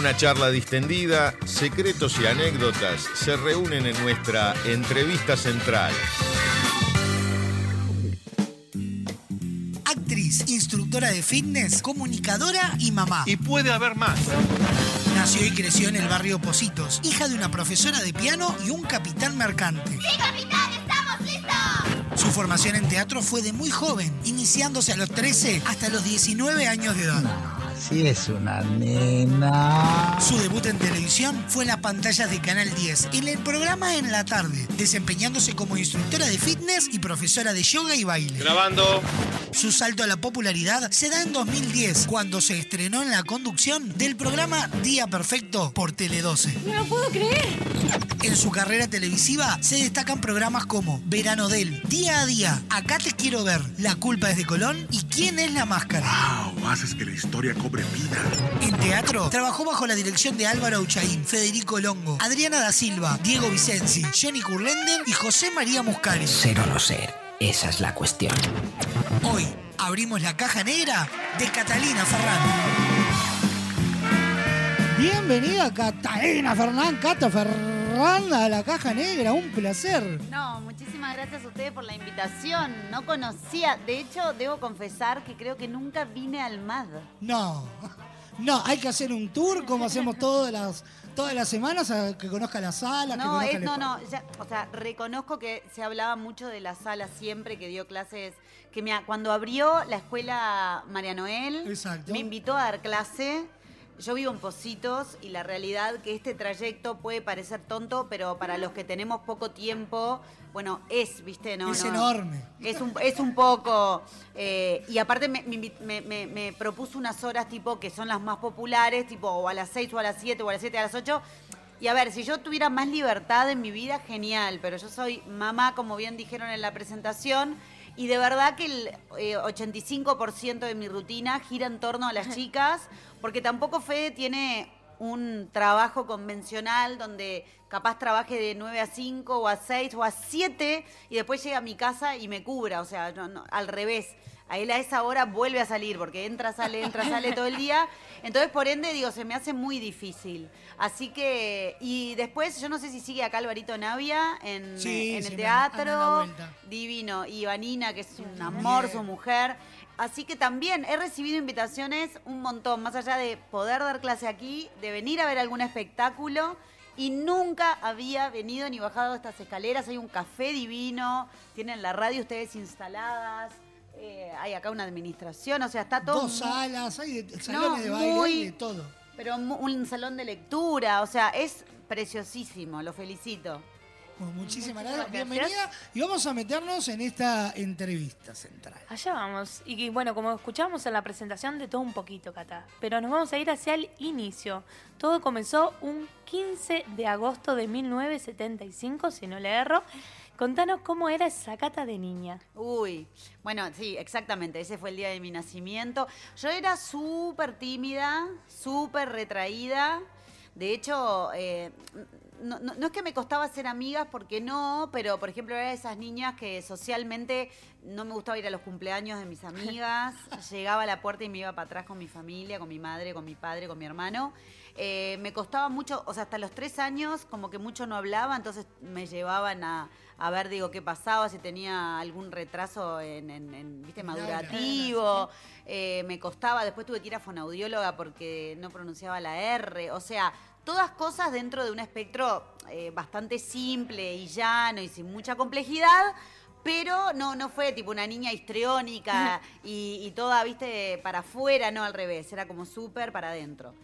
Una charla distendida, secretos y anécdotas se reúnen en nuestra entrevista central. Actriz, instructora de fitness, comunicadora y mamá. Y puede haber más. Nació y creció en el barrio Positos, hija de una profesora de piano y un capitán mercante. ¡Sí, capitán! ¡Estamos listos! Su formación en teatro fue de muy joven, iniciándose a los 13 hasta los 19 años de edad. Sí, es una nena. Su debut en televisión fue en las pantallas de Canal 10, en el programa En la Tarde, desempeñándose como instructora de fitness y profesora de yoga y baile. Grabando. Su salto a la popularidad se da en 2010, cuando se estrenó en la conducción del programa Día Perfecto por Tele 12. ¡No lo puedo creer! En su carrera televisiva se destacan programas como Verano del, Día a Día, Acá te quiero ver, La culpa es de Colón y ¿Quién es la máscara? Wow, haces que la historia cobre vida. En teatro, trabajó bajo la dirección de Álvaro Uchaín, Federico Longo, Adriana da Silva, Diego Vicenzi, Johnny Curlender y José María Muscari. Ser o no ser, esa es la cuestión. Hoy abrimos la caja negra de Catalina Ferrán. Bienvenida Catalina Fernán, Cata Ferrán a la caja negra, un placer. No, muchísimas gracias a ustedes por la invitación. No conocía, de hecho, debo confesar que creo que nunca vine al MAD. No, no, hay que hacer un tour como hacemos todas las, todas las semanas, a que conozca la sala, que No, conozca es, el no, no, ya, o sea, reconozco que se hablaba mucho de la sala siempre, que dio clases, que me, cuando abrió la escuela María Noel, Exacto. me invitó a dar clase. Yo vivo en Positos y la realidad que este trayecto puede parecer tonto, pero para los que tenemos poco tiempo, bueno, es, ¿viste? No, es no. enorme. Es un, es un poco. eh, y aparte me, me- me- me propuso unas horas tipo que son las más populares, tipo o a las 6 o a las 7 o a las 7 a las 8. Y a ver, si yo tuviera más libertad en mi vida, genial, pero yo soy mamá, como bien dijeron en la presentación, y de verdad que el eh, 85% de mi rutina gira en torno a las chicas, porque tampoco Fede tiene un trabajo convencional donde capaz trabaje de 9 a 5 o a 6 o a 7 y después llega a mi casa y me cubra, o sea, no, no, al revés. A él a esa hora vuelve a salir porque entra, sale, entra, sale todo el día. Entonces, por ende, digo, se me hace muy difícil. Así que, y después, yo no sé si sigue acá Alvarito Navia en, Sí, en sí, el me teatro. Divino. Y Vanina, que es un amor, su mujer. Así que también he recibido invitaciones un montón, más allá de poder dar clase aquí, de venir a ver algún espectáculo. Y nunca había venido ni bajado estas escaleras. Hay un café divino, tienen la radio ustedes instaladas, eh, hay acá una administración, o sea, está todo. Dos salas, hay de- salones de baile, muy- hay de todo. Pero mu- un salón de lectura, o sea, es preciosísimo, lo felicito. Bueno, muchísimas gracias, gracias. bienvenida. Y vamos a meternos en esta entrevista central. Allá vamos. Y bueno, como escuchamos en la presentación, de todo un poquito, Cata. Pero nos vamos a ir hacia el inicio. Todo comenzó un 15 de agosto de 1975, si no le erro. Contanos cómo era esa Cata de niña. Uy, bueno, sí, exactamente, ese fue el día de mi nacimiento. Yo era súper tímida, súper retraída. De hecho, eh, no, no- no es que me costaba ser amigas, porque no, pero por ejemplo era de esas niñas que socialmente no me gustaba ir a los cumpleaños de mis amigas. Llegaba a la puerta y me iba para atrás con mi familia, con mi madre, con mi padre, con mi hermano. Eh, me costaba mucho, o sea, hasta los tres años como que mucho no hablaba, entonces me llevaban a, a ver, digo, qué pasaba, si tenía algún retraso en, en- en, ¿viste, madurativo. Eh, me costaba, después tuve que ir a fonaudióloga porque no pronunciaba la R. O sea, todas cosas dentro de un espectro eh, bastante simple y llano y sin mucha complejidad. Pero no, no fue tipo una niña histriónica y, y toda, viste, para afuera, no al revés, era como súper para adentro.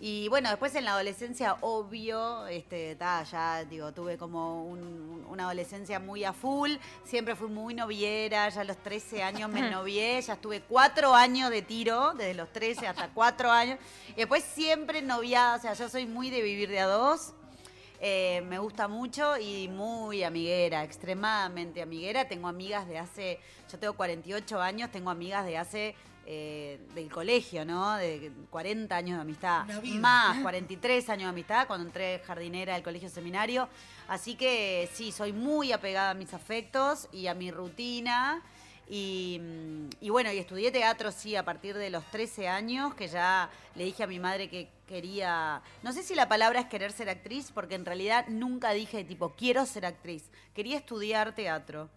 Y bueno, después en la adolescencia, obvio, este, ta, ya digo, tuve como un- una adolescencia muy a full, siempre fui muy noviera, ya a los 13 años me novié, ya estuve cuatro años de tiro, desde los 13 hasta cuatro años, y después siempre noviada, o sea, yo soy muy de vivir de a dos, eh, me gusta mucho y muy amiguera, extremadamente amiguera. Tengo amigas de hace, yo tengo 48 años, tengo amigas de hace, eh, del colegio, ¿no? De 40 años de amistad. Más, 43 años de amistad cuando entré jardinera del colegio seminario. Así que sí, soy muy apegada a mis afectos y a mi rutina. Y, mm, y bueno, y estudié teatro, sí, a partir de los 13 años, que ya le dije a mi madre que quería, no sé si la palabra es querer ser actriz, porque en realidad nunca dije tipo, quiero ser actriz, quería estudiar teatro.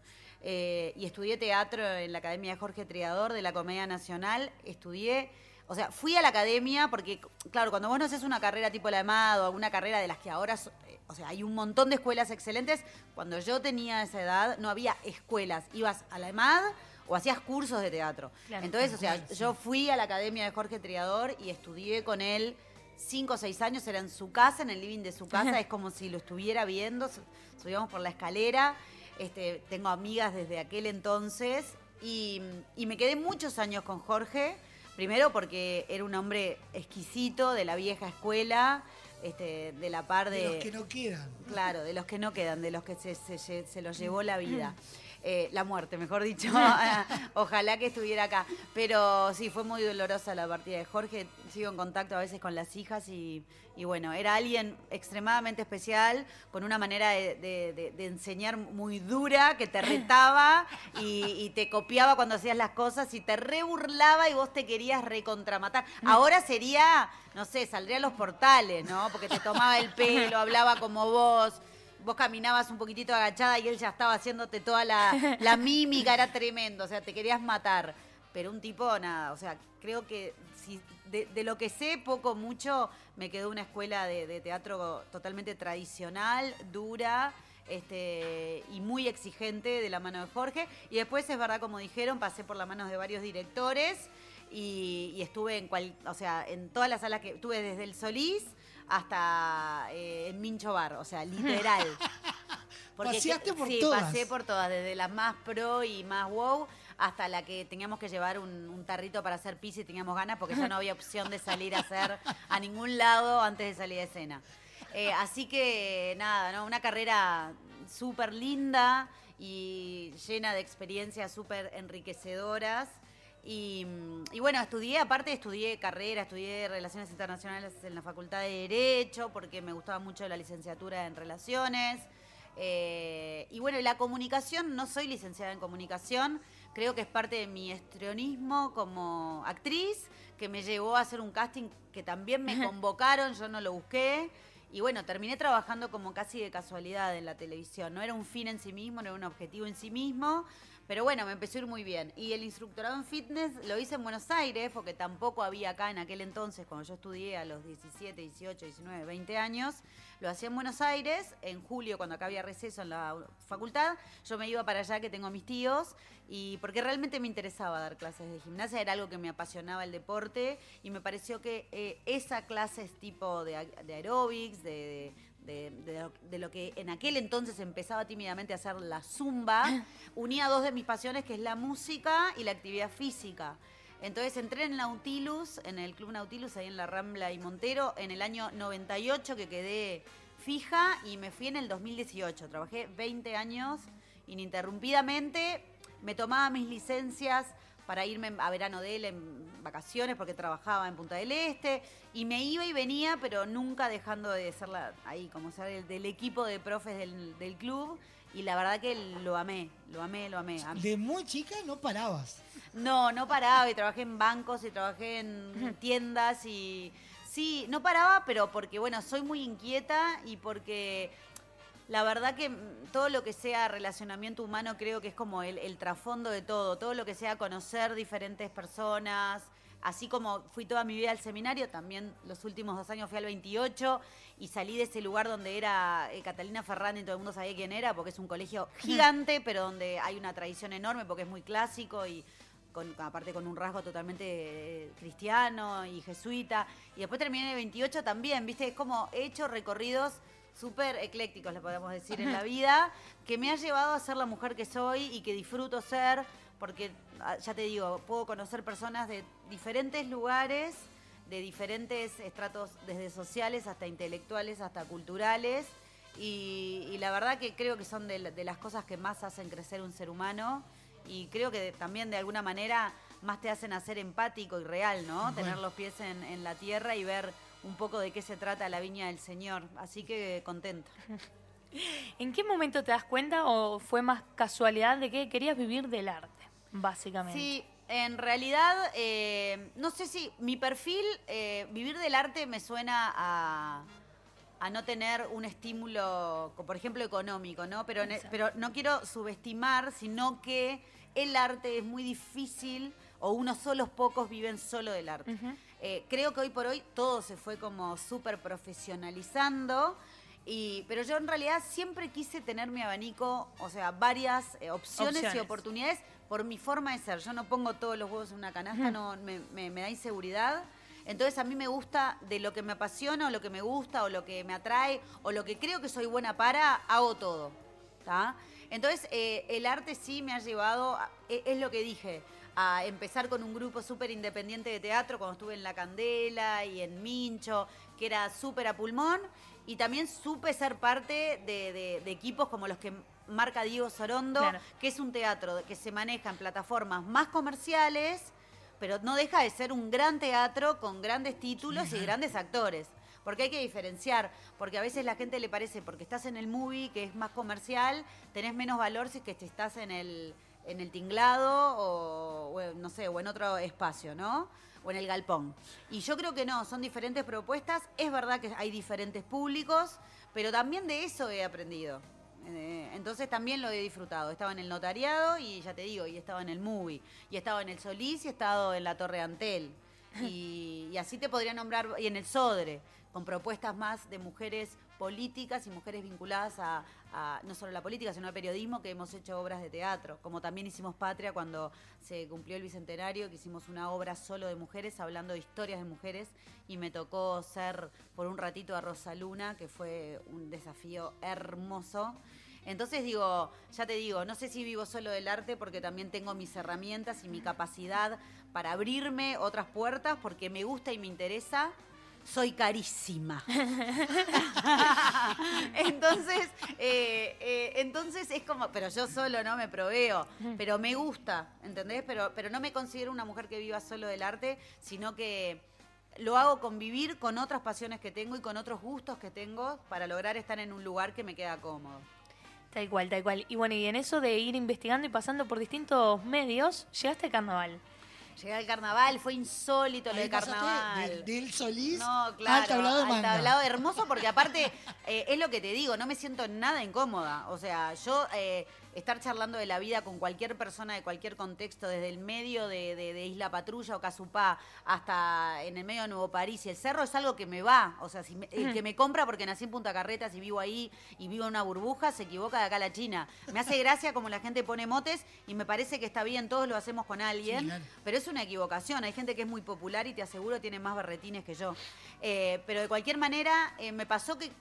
Eh, y estudié teatro en la Academia de Jorge Triador de la Comedia Nacional, estudié... O sea, fui a la academia porque, claro, cuando vos no haces una carrera tipo la EMAD o alguna carrera de las que ahora, eh, o sea, hay un montón de escuelas excelentes, cuando yo tenía esa edad no había escuelas, ibas a la EMAD o hacías cursos de teatro. Claro. Entonces, o sea, yo fui a la academia de Jorge Triador y estudié con él cinco o seis años, era en su casa, en el living de su casa, es como si lo estuviera viendo, su- subíamos por la escalera, este, tengo amigas desde aquel entonces y, y me quedé muchos años con Jorge, primero porque era un hombre exquisito, de la vieja escuela, este, de la par De de... los que no quedan. Claro, de los que no quedan, de los que se, se, se los llevó la vida. Mm. Eh, la muerte, mejor dicho. Ojalá que estuviera acá. Pero sí, fue muy dolorosa la partida de Jorge. Sigo en contacto a veces con las hijas y, y bueno, era alguien extremadamente especial, con una manera de, de- de- de enseñar muy dura, que te retaba y, y te copiaba cuando hacías las cosas y te reburlaba y vos te querías recontramatar. Ahora sería, no sé, saldría a los portales, ¿no? Porque te tomaba el pelo, hablaba como vos vos caminabas un poquitito agachada y él ya estaba haciéndote toda la, la mímica, era tremendo, o sea, te querías matar. Pero un tipo, nada, o sea, creo que si de, de lo que sé, poco, mucho, me quedó una escuela de, de teatro totalmente tradicional, dura. Este, y muy exigente de la mano de Jorge. Y después, es verdad, como dijeron, pasé por las manos de varios directores y, y estuve en cual, o sea, en todas las salas que estuve desde el Solís hasta eh, en Mincho Bar, o sea, literal. Paseaste por sí, todas. pasé por todas, desde las más pro y más wow hasta la que teníamos que llevar un, un tarrito para hacer pis y teníamos ganas porque ya no había opción de salir a hacer a ningún lado antes de salir de escena. Eh, así que nada, ¿no? una carrera súper linda y llena de experiencias súper enriquecedoras. Y, y bueno, estudié, aparte estudié carrera, estudié Relaciones Internacionales en la Facultad de Derecho, porque me gustaba mucho la licenciatura en Relaciones. Eh, y bueno, la comunicación, no soy licenciada en comunicación, creo que es parte de mi estrionismo como actriz, que me llevó a hacer un casting que también me convocaron, yo no lo busqué. Y bueno, terminé trabajando como casi de casualidad en la televisión. No era un fin en sí mismo, no era un objetivo en sí mismo. Pero bueno, me empezó a ir muy bien. Y el instructorado en fitness lo hice en Buenos Aires, porque tampoco había acá en aquel entonces, cuando yo estudié a los 17, 18, 19, 20 años. Lo hacía en Buenos Aires, en julio, cuando acá había receso en la facultad. Yo me iba para allá, que tengo mis tíos, y porque realmente me interesaba dar clases de gimnasia, era algo que me apasionaba el deporte, y me pareció que eh, esa clase es tipo de, de aeróbics, de- de lo, de lo que en aquel entonces empezaba tímidamente a hacer la zumba, unía dos de mis pasiones, que es la música y la actividad física. Entonces entré en Nautilus, en el Club Nautilus, ahí en la Rambla y Montero, en el año 98 que quedé fija y me fui en el 2018. Trabajé 20 años ininterrumpidamente, me tomaba mis licencias para irme a verano de él en vacaciones porque trabajaba en Punta del Este y me iba y venía, pero nunca dejando de ser la, ahí, como ser el, del equipo de profes del, del club y la verdad que lo amé, lo amé, lo amé. Am- De muy chica no parabas. no, no paraba y trabajé en bancos y trabajé en tiendas y sí, no paraba, pero porque bueno, soy muy inquieta y porque la verdad que mm, todo lo que sea relacionamiento humano creo que es como el, el trasfondo de todo, todo lo que sea conocer diferentes personas, así como fui toda mi vida al seminario, también los últimos dos años fui al 28 y salí de ese lugar donde era eh, Catalina Ferrandi y todo el mundo sabía quién era, porque es un colegio gigante, pero donde hay una tradición enorme, porque es muy clásico y con- aparte con un rasgo totalmente eh, cristiano y jesuita. Y después terminé en el 28 también, ¿viste? Es como he hecho recorridos súper eclécticos, le podemos decir, en la vida, que me ha llevado a ser la mujer que soy y que disfruto ser, porque ah, ya te digo, puedo conocer personas de diferentes lugares, de diferentes estratos, desde sociales hasta intelectuales, hasta culturales. Y, y la verdad que creo que son de, la- de las cosas que más hacen crecer un ser humano y creo que de- también de alguna manera más te hacen hacer empático y real, ¿no? Tener los pies en, en la tierra y ver un poco de qué se trata la viña del Señor. Así que contenta. ¿En qué momento te das cuenta o fue más casualidad de que querías vivir del arte? básicamente. Sí, en realidad, eh, no sé si mi perfil, eh, vivir del arte me suena a, a no tener un estímulo, por ejemplo, económico, ¿no? Pero, Exacto. pero no quiero subestimar, sino que el arte es muy difícil o unos solos pocos viven solo del arte. Eh, creo que hoy por hoy todo se fue como súper profesionalizando. Y, pero yo en realidad siempre quise tener mi abanico, o sea, varias eh, opciones, y oportunidades por mi forma de ser. Yo no pongo todos los huevos en una canasta, no, me, me- me da inseguridad. Entonces a mí me gusta de lo que me apasiona o lo que me gusta o lo que me atrae o lo que creo que soy buena para, hago todo. ¿tá? Entonces eh, el arte sí me ha llevado, a- e- es lo que dije, a empezar con un grupo súper independiente de teatro cuando estuve en La Candela y en Mincho, que era súper a pulmón. Y también supe ser parte de, de- de equipos como los que marca Diego Sorondo, Claro. que es un teatro que se maneja en plataformas más comerciales, pero no deja de ser un gran teatro con grandes títulos y grandes actores. Porque hay que diferenciar, porque a veces la gente le parece, porque estás en el movie, que es más comercial, tenés menos valor si es que estás en el, en el tinglado o, no sé, o en otro espacio, ¿no? O en el galpón. Y yo creo que no, son diferentes propuestas. Es verdad que hay diferentes públicos, pero también de eso he aprendido. Eh, entonces también lo he disfrutado. Estaba en el notariado y ya te digo, y estaba en el movie, y estaba en el Solís y he estado en la Torre Antel. Y, y así te podría nombrar, y en el Sodre, con propuestas más de mujeres políticas y mujeres vinculadas a, no solo la política, sino al periodismo, que hemos hecho obras de teatro. Como también hicimos Patria cuando se cumplió el bicentenario, que hicimos una obra solo de mujeres, hablando de historias de mujeres, y me tocó ser por un ratito a Rosa Luna, que fue un desafío hermoso. Entonces digo, ya te digo, no sé si vivo solo del arte porque también tengo mis herramientas y mi capacidad para abrirme otras puertas porque me gusta y me interesa. Soy carísima. entonces, eh, eh, entonces es como, pero yo solo no me proveo, pero me gusta, ¿entendés? Pero, pero no me considero una mujer que viva solo del arte, sino que lo hago convivir con otras pasiones que tengo y con otros gustos que tengo para lograr estar en un lugar que me queda cómodo. Tal cual, tal cual. Y bueno, y en eso de ir investigando y pasando por distintos medios, llegaste al carnaval. Llegué al carnaval, fue insólito lo de carnaval. Del, del Solís No, claro. al tablado de al manga. tablado hermoso, porque aparte, eh, es lo que te digo, no me siento nada incómoda. O sea, yo eh, estar charlando de la vida con cualquier persona de cualquier contexto, desde el medio de, de- de Isla Patrulla o Casupá hasta en el medio de Nuevo París y el cerro, es algo que me va. O sea, si me- el que me compra porque nací en Punta Carretas y vivo ahí y vivo en una burbuja, se equivoca de acá a la China. Me hace gracia como la gente pone motes y me parece que está bien, todos lo hacemos con alguien. Sí, claro. Pero es una equivocación. Hay gente que es muy popular y te aseguro tiene más berretines que yo. Eh, pero de cualquier manera, eh, me pasó que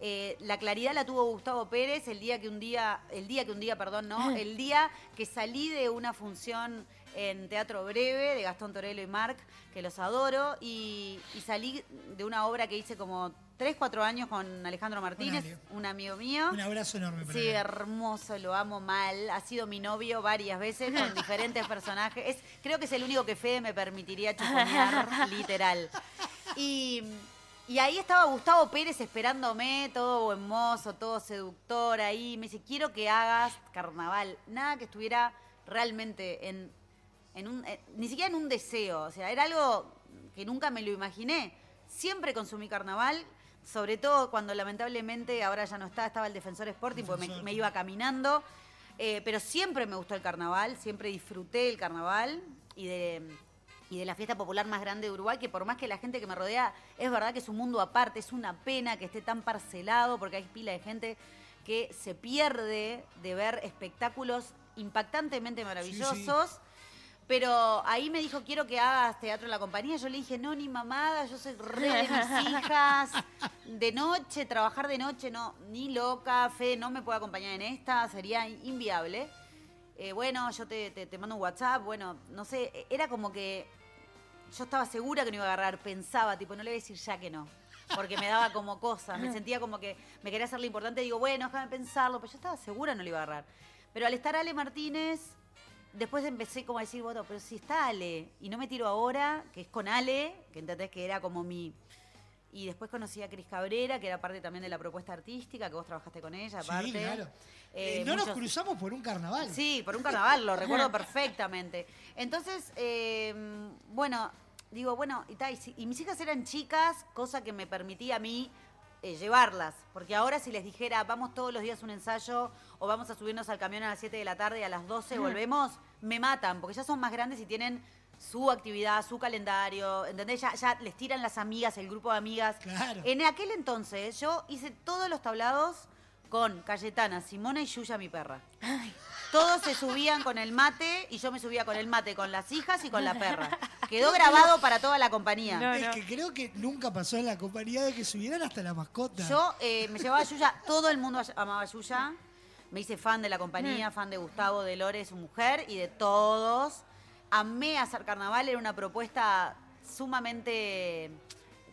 eh, la claridad la tuvo Gustavo Pérez el día que un día, el día que un día, perdón, no, el día que salí de una función en Teatro Breve de Gastón Torello y Marc, que los adoro, y, y salí de una obra que hice como 3, 4 años con Alejandro Martínez, un amigo mío. Un abrazo enorme para Sí, él. hermoso, lo amo mal. Ha sido mi novio varias veces con diferentes personajes. Es, creo que es el único que Fede me permitiría chuponear, literal. Y, y ahí estaba Gustavo Pérez esperándome, todo buen mozo, todo seductor ahí. Me dice, quiero que hagas carnaval. Nada que estuviera realmente en, en un, eh, ni siquiera en un deseo. O sea, era algo que nunca me lo imaginé. Siempre consumí carnaval, sobre todo cuando lamentablemente ahora ya no está, estaba el Defensor Sporting, porque me, iba caminando. Eh, pero siempre me gustó el carnaval, siempre disfruté el carnaval y de, y de la fiesta popular más grande de Uruguay, que por más que la gente que me rodea, es verdad que es un mundo aparte, es una pena que esté tan parcelado, porque hay pila de gente que se pierde de ver espectáculos impactantemente maravillosos. Pero ahí me dijo, quiero que hagas teatro en la compañía. Yo le dije, no, ni mamada, yo soy re de mis hijas. De noche, trabajar de noche, no, ni loca. Fe, no me puede acompañar en esta, sería inviable. Eh, bueno, yo te, te- mando un WhatsApp, bueno, no sé, era como que yo estaba segura que no iba a agarrar, pensaba, tipo, no le voy a decir ya que no. Porque me daba como cosas, me sentía como que me quería hacerle importante, digo, bueno, déjame pensarlo, pero yo estaba segura no le iba a agarrar. Pero al estar Ale Martínez, después empecé como a decir, bueno, pero si está Ale, y no me tiro ahora, que es con Ale, que entendés que era como mi, Y después conocí a Cris Cabrera, que era parte también de la propuesta artística, que vos trabajaste con ella, Sí, aparte. claro. Eh, Eh, no nos cruzamos por un carnaval. Sí, por un carnaval, lo recuerdo perfectamente. Entonces, eh, bueno, digo, bueno, y, ta, y si- y mis hijas eran chicas, cosa que me permitía a mí eh, llevarlas. Porque ahora si les dijera, vamos todos los días a un ensayo o vamos a subirnos al camión a las 7 de la tarde y a las 12 volvemos, me matan, porque ya son más grandes y tienen su actividad, su calendario, ¿entendés? Ya, ya les tiran las amigas, el grupo de amigas. Claro. En aquel entonces yo hice todos los tablados con Cayetana, Simona y Yuya, mi perra. Todos se subían con el mate y yo me subía con el mate, con las hijas y con la perra. Quedó grabado para toda la compañía. No, Es que creo que nunca pasó en la compañía de que subieran hasta la mascota. Yo eh, me llevaba a Yuya, todo el mundo amaba a Yuya. Me hice fan de la compañía, fan de Gustavo, de Lore, su mujer, y de todos. Amé hacer carnaval, era una propuesta sumamente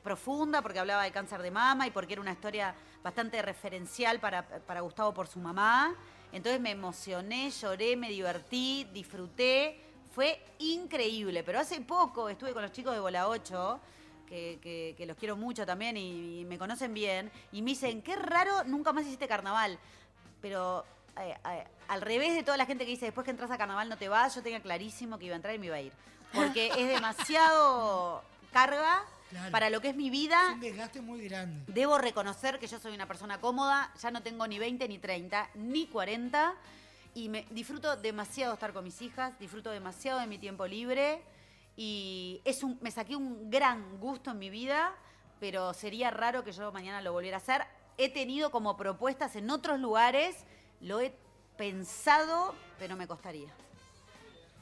profunda porque hablaba de cáncer de mama y porque era una historia bastante referencial para, Gustavo por su mamá. Entonces me emocioné, lloré, me divertí, disfruté. Fue increíble, pero hace poco estuve con los chicos de Bola 8 que, los quiero mucho también y me conocen bien, y me dicen, qué raro, nunca más hiciste carnaval. Pero eh, eh, al revés de toda la gente que dice, después que entras a carnaval no te vas, yo tenía clarísimo que iba a entrar y me iba a ir. Porque es demasiado carga Claro. para lo que es mi Es vida. un desgaste muy grande. Debo reconocer que yo soy una persona cómoda, ya no tengo ni 20, ni 30, ni 40, y me disfruto demasiado estar con mis hijas, disfruto demasiado de mi tiempo libre, y es un, me saqué un gran gusto en mi vida, pero sería raro que yo mañana lo volviera a hacer. He tenido como propuestas en otros lugares, lo he pensado, pero me costaría.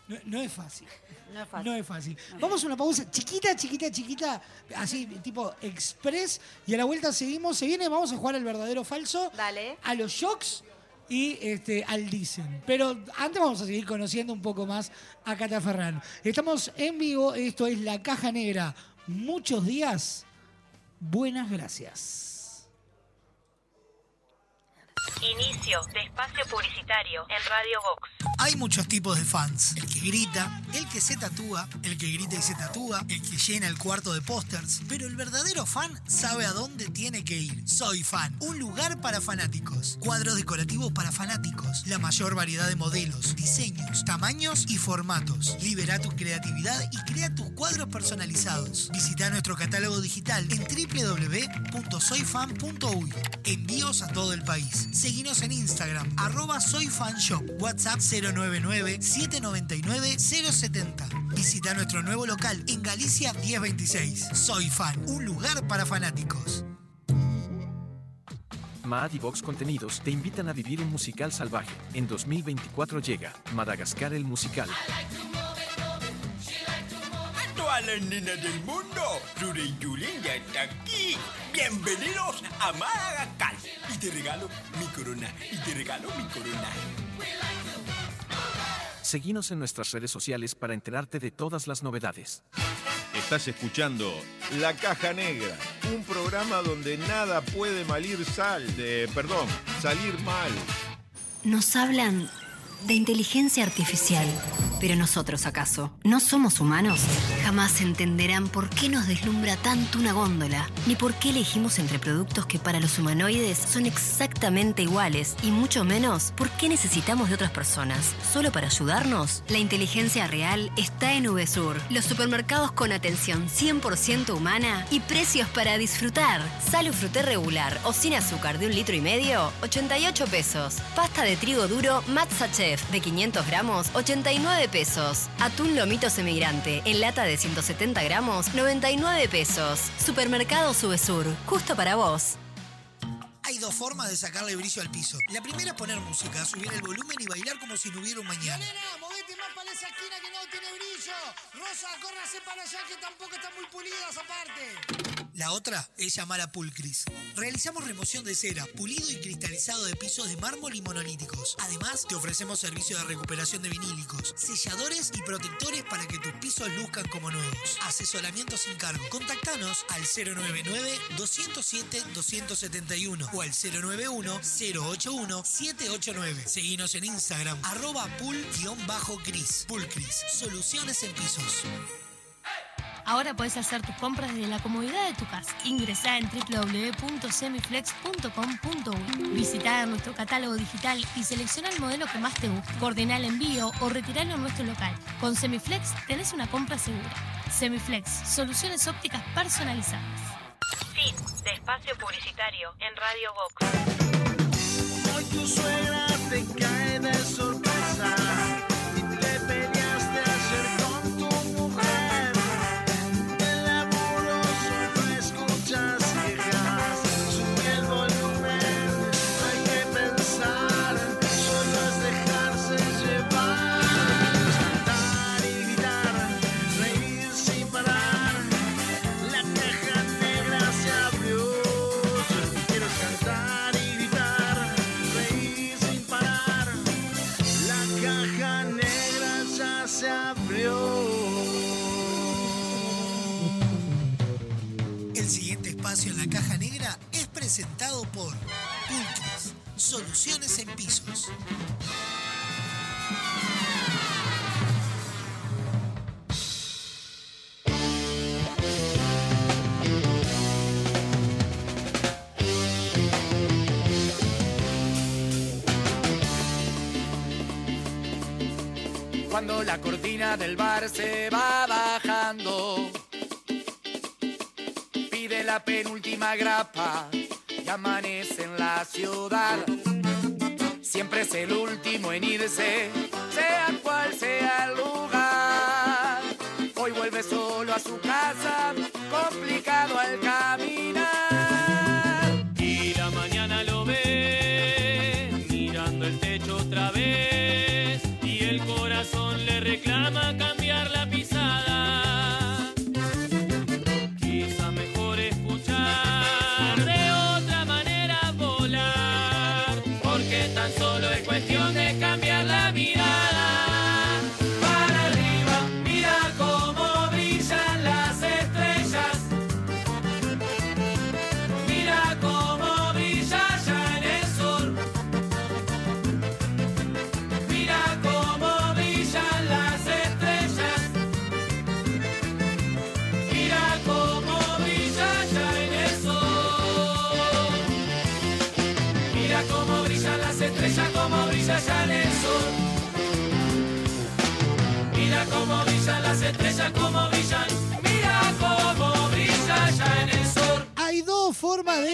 No, no es fácil. No es fácil. No es fácil. Vamos a una pausa chiquita, chiquita, chiquita, así tipo express, y a la vuelta seguimos. Se viene, vamos a jugar al verdadero falso. Dale. A los shocks y este, al dicen. Pero antes vamos a seguir conociendo un poco más a Cata Ferran. Estamos en vivo, esto es La Caja Negra. Muchos días. Buenas gracias. Inicio de espacio publicitario en Radio Vox. Hay muchos tipos de fans. El que grita, el que se tatúa, el que grita y se tatúa, el que llena el cuarto de pósters. Pero el verdadero fan sabe a dónde tiene que ir. Soy fan, un lugar para fanáticos. Cuadros decorativos para fanáticos. La mayor variedad de modelos, diseños, tamaños y formatos. Libera tu creatividad y crea tus cuadros personalizados. Visita nuestro catálogo digital en www.soyfan.uy. Envíos a todo el país. Seguinos en Instagram, arroba soyfanshop, WhatsApp 099-799-070. Visita nuestro nuevo local en Galicia 1026. Soy Fan, un lugar para fanáticos. Maad y Vox Contenidos te invitan a vivir un musical salvaje. En 2024 llega Madagascar el musical. Todas las nenas del mundo, Rure y Julen ya está aquí. Bienvenidos a Madagascar. Y te regalo mi corona, y te regalo mi corona. Seguinos en nuestras redes sociales para enterarte de todas las novedades. Estás escuchando La Caja Negra, un programa donde nada puede malir sal, de, perdón, salir mal. Nos hablan de inteligencia artificial. Pero nosotros, ¿acaso? ¿No somos humanos? Jamás entenderán por qué nos deslumbra tanto una góndola, ni por qué elegimos entre productos que para los humanoides son exactamente iguales, y mucho menos por qué necesitamos de otras personas. ¿Solo para ayudarnos? La inteligencia real está en VSUR, los supermercados con atención 100% humana y precios para disfrutar. Salo fruté regular o sin azúcar de un litro y medio, 88 pesos. Pasta de trigo duro Matza Chef de 500 gramos, 89 pesos. Atún lomito semigrante en lata de 170 gramos, 99 pesos. Supermercado Subesur, justo para vos. Hay dos formas de sacarle brillo al piso. La primera es poner música, subir el volumen y bailar como si no hubiera un mañana. movete más esa esquina que no tiene brillo. Rosa, córrase para allá que tampoco están muy pulidas aparte. La otra es llamar a Pulcris. Realizamos remoción de cera, pulido y cristalizado de pisos de mármol y monolíticos. Además, te ofrecemos servicio de recuperación de vinílicos, selladores y protectores para que tus pisos luzcan como nuevos. Asesoramiento sin cargo. Contactanos al 099-207-271 o al 091-081-789. Seguinos en Instagram, arroba pool-cris. Pulcris, soluciones en pisos. Ahora puedes hacer tus compras desde la comodidad de tu casa. Ingresá en www.semiflex.com.uy. Visita nuestro catálogo digital y selecciona el modelo que más te guste. Coordina el envío o retiralo en nuestro local. Con Semiflex tenés una compra segura. Semiflex, soluciones ópticas personalizadas. Fin de espacio publicitario en Radio Vox. Del bar se va bajando, pide la penúltima grapa y amanece en la ciudad. Siempre es el último en irse, sea cual sea el lugar. Hoy vuelve solo a su casa, complicado al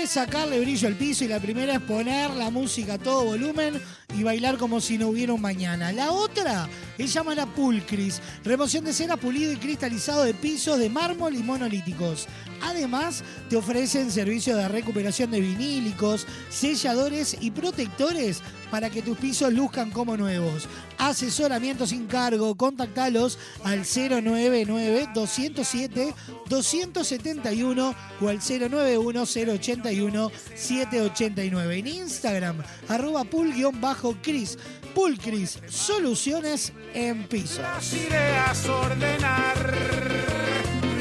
sacarle brillo al piso y la primera es poner la música a todo volumen y bailar como si no hubiera un mañana. La otra es llamar a Pulcris, remoción de cera pulido y cristalizado de pisos de mármol y monolíticos. Además, te ofrecen servicio de recuperación de vinílicos, selladores y protectores para que tus pisos luzcan como nuevos. Asesoramiento sin cargo, contactalos al 099-207-271 o al 091-081-789. En Instagram, arroba pul-cris. Pulcris, soluciones en pisos. Las ideas ordenar.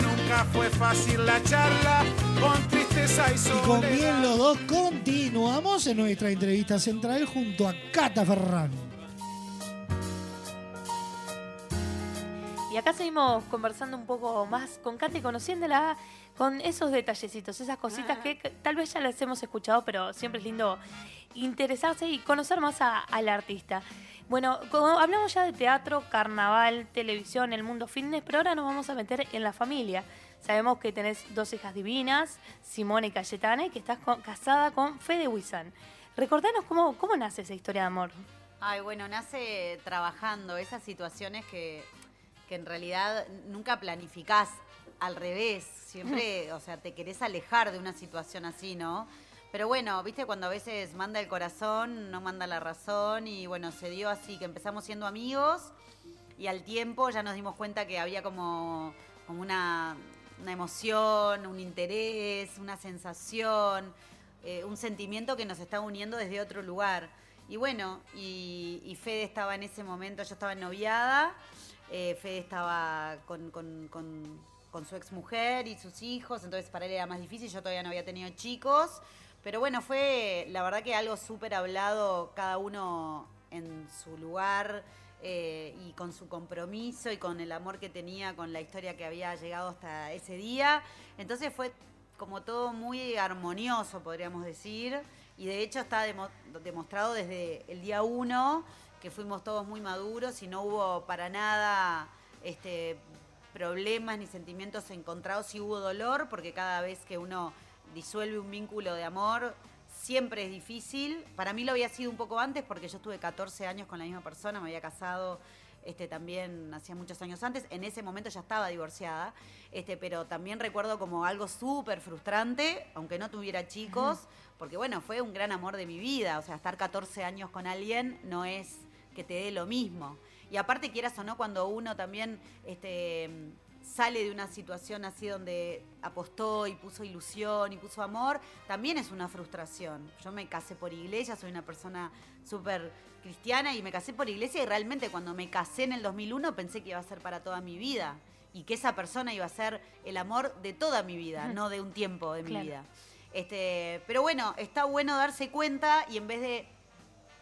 Nunca fue fácil la charla con tristeza y Y con soledad. bien los dos continuamos en nuestra entrevista central junto a Cata Ferran. Y acá seguimos conversando un poco más con Katy, conociéndola con esos detallecitos, esas cositas que tal vez ya las hemos escuchado, pero siempre es lindo interesarse y conocer más al artista. Bueno, como hablamos ya de teatro, carnaval, televisión, el mundo fitness, pero ahora nos vamos a meter en la familia. Sabemos que tenés dos hijas divinas, Simone y Cayetana, que estás casada con Fede Huizán. Recordanos cómo, cómo nace esa historia de amor. Ay, bueno, nace trabajando esas situaciones que, que en realidad nunca planificás al revés. Siempre, o sea, te querés alejar de una situación así, ¿no? Pero bueno, viste, cuando a veces manda el corazón, no manda la razón. Y bueno, se dio así, que empezamos siendo amigos y al tiempo ya nos dimos cuenta que había como, como una, una emoción, un interés, una sensación, eh, un sentimiento que nos está uniendo desde otro lugar. Y bueno, y, y Fede estaba en ese momento, yo estaba noviada, eh, Fede estaba con, su ex mujer y sus hijos, entonces para él era más difícil, yo todavía no había tenido chicos. Pero bueno, fue la verdad que algo súper hablado, cada uno en su lugar, eh, y con su compromiso y con el amor que tenía con la historia que había llegado hasta ese día. Entonces fue como todo muy armonioso, podríamos decir. Y de hecho está demo- demostrado desde el día uno que fuimos todos muy maduros y no hubo para nada este, problemas ni sentimientos encontrados. Sí hubo dolor, porque cada vez que uno disuelve un vínculo de amor, siempre es difícil. Para mí lo había sido un poco antes, porque yo estuve 14 años con la misma persona, me había casado este, también hacía muchos años antes. En ese momento ya estaba divorciada, este, pero también recuerdo como algo súper frustrante, aunque no tuviera chicos, porque bueno, fue un gran amor de mi vida. O sea, estar 14 años con alguien no es que te dé lo mismo. Y aparte, quieras o no, cuando uno también este, sale de una situación así donde apostó y puso ilusión y puso amor, también es una frustración. Yo me casé por iglesia, soy una persona súper cristiana y me casé por iglesia y realmente cuando me casé en el 2001 pensé que iba a ser para toda mi vida y que esa persona iba a ser el amor de toda mi vida, no de un tiempo de mi vida. Este, pero bueno, está bueno darse cuenta y en vez de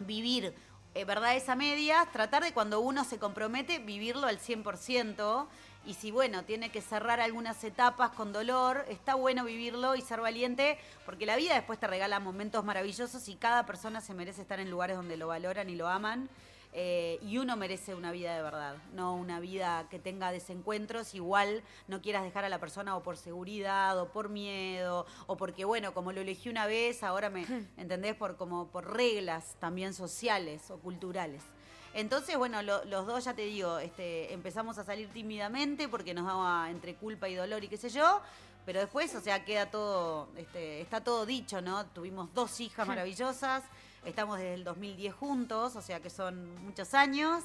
vivir eh, verdades a medias, tratar de cuando uno se compromete, vivirlo al 100%. Y si, bueno, tiene que cerrar algunas etapas con dolor, está bueno vivirlo y ser valiente, porque la vida después te regala momentos maravillosos y cada persona se merece estar en lugares donde lo valoran y lo aman. Eh, y uno merece una vida de verdad, no una vida que tenga desencuentros. Igual no quieras dejar a la persona o por seguridad o por miedo o porque, bueno, como lo elegí una vez, ahora me, ¿entendés? Por, como por reglas también sociales o culturales. Entonces, bueno, lo- los dos, ya te digo, este, empezamos a salir tímidamente porque nos daba entre culpa y dolor y qué sé yo. Pero después, o sea, queda todo, este, está todo dicho, ¿no? Tuvimos dos hijas maravillosas, estamos desde el 2010 juntos, o sea que son muchos años.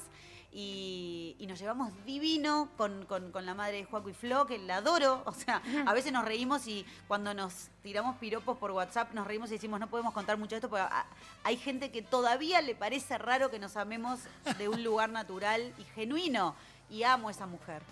Y, y nos llevamos divino con, con- con la madre de Juaco y Flo, que la adoro. O sea, a veces nos reímos y cuando nos tiramos piropos por WhatsApp nos reímos y decimos no podemos contar mucho de esto, porque ah, hay gente que todavía le parece raro que nos amemos de un lugar natural y genuino. Y amo a esa mujer.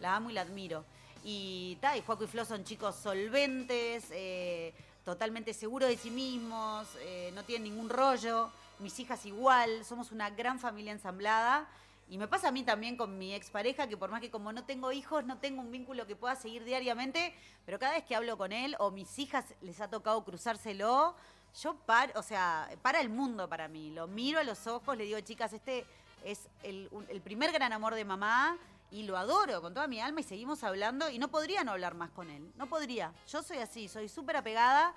La amo y la admiro. Y, ta, y Juaco y Flo son chicos solventes, eh, totalmente seguros de sí mismos, eh, no tienen ningún rollo. Mis hijas igual, somos una gran familia ensamblada. Y me pasa a mí también con mi expareja, que por más que como no tengo hijos, no tengo un vínculo que pueda seguir diariamente, pero cada vez que hablo con él o mis hijas les ha tocado cruzárselo, yo par, o sea, para el mundo para mí. Lo miro a los ojos, le digo, chicas, este es el, primer gran amor de mamá y lo adoro con toda mi alma y seguimos hablando y no podría no hablar más con él. No podría. Yo soy así, soy súper apegada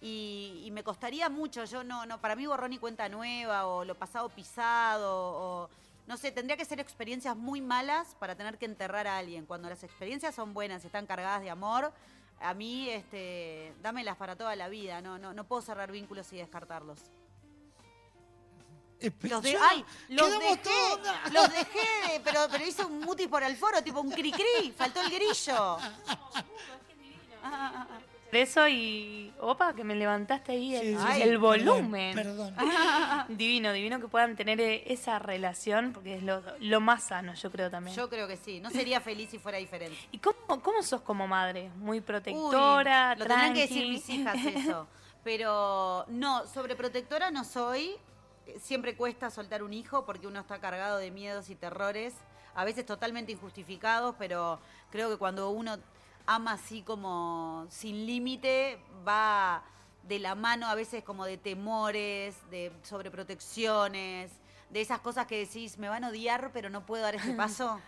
y, y me costaría mucho. Yo no, no, para mí borrón y cuenta nueva o lo pasado pisado o no sé, tendría que ser experiencias muy malas para tener que enterrar a alguien. Cuando las experiencias son buenas, están cargadas de amor, a mí, este, dámelas para toda la vida. No, no, no puedo cerrar vínculos y descartarlos. Los de, ay, los dejé, todos, los dejé, pero, pero hice un mutis por el foro, tipo un cri-cri, faltó el grillo. Ah, Por eso y. Opa, que me levantaste ahí el, Sí, sí, el sí. volumen. Perdón, Divino, divino que puedan tener eh, esa relación, porque es lo, lo más sano, yo creo también. Yo creo que sí, no sería feliz si fuera diferente. ¿Y cómo, cómo sos como madre? ¿Muy protectora? Uy, lo tendrían que decir mis hijas eso. Pero no, sobreprotectora no soy. Siempre cuesta soltar un hijo porque uno está cargado de miedos y terrores, a veces totalmente injustificados, pero creo que cuando uno ama así como sin límite, va de la mano a veces como de temores, de sobreprotecciones, de esas cosas que decís, me van a odiar, pero no puedo dar ese paso.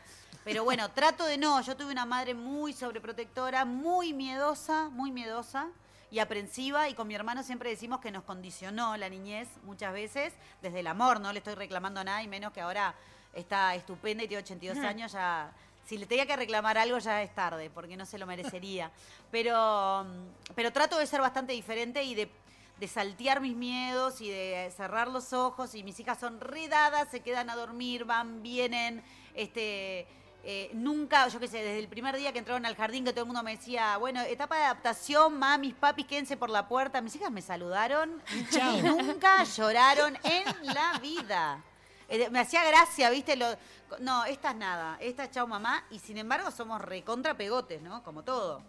Pero bueno, trato de no. Yo tuve una madre muy sobreprotectora, muy miedosa, muy miedosa y aprensiva. Y con mi hermano siempre decimos que nos condicionó la niñez muchas veces, desde el amor. No le estoy reclamando nada, y menos que ahora está estupenda y tiene 82 Ujú. años. Ya, si le tenía que reclamar algo, ya es tarde, porque no se lo merecería. Pero, pero trato de ser bastante diferente y de de saltear mis miedos y de cerrar los ojos y mis hijas son redadas, se quedan a dormir, van, vienen, este eh, nunca, yo qué sé, desde el primer día que entraron al jardín que todo el mundo me decía, bueno, etapa de adaptación, mamis, papis, quédense por la puerta. Mis hijas me saludaron chao. y nunca lloraron en la vida. Eh, Me hacía gracia, ¿viste? Lo, no, esta es nada, esta es chao mamá, y sin embargo somos recontra pegotes, ¿no? Como todo.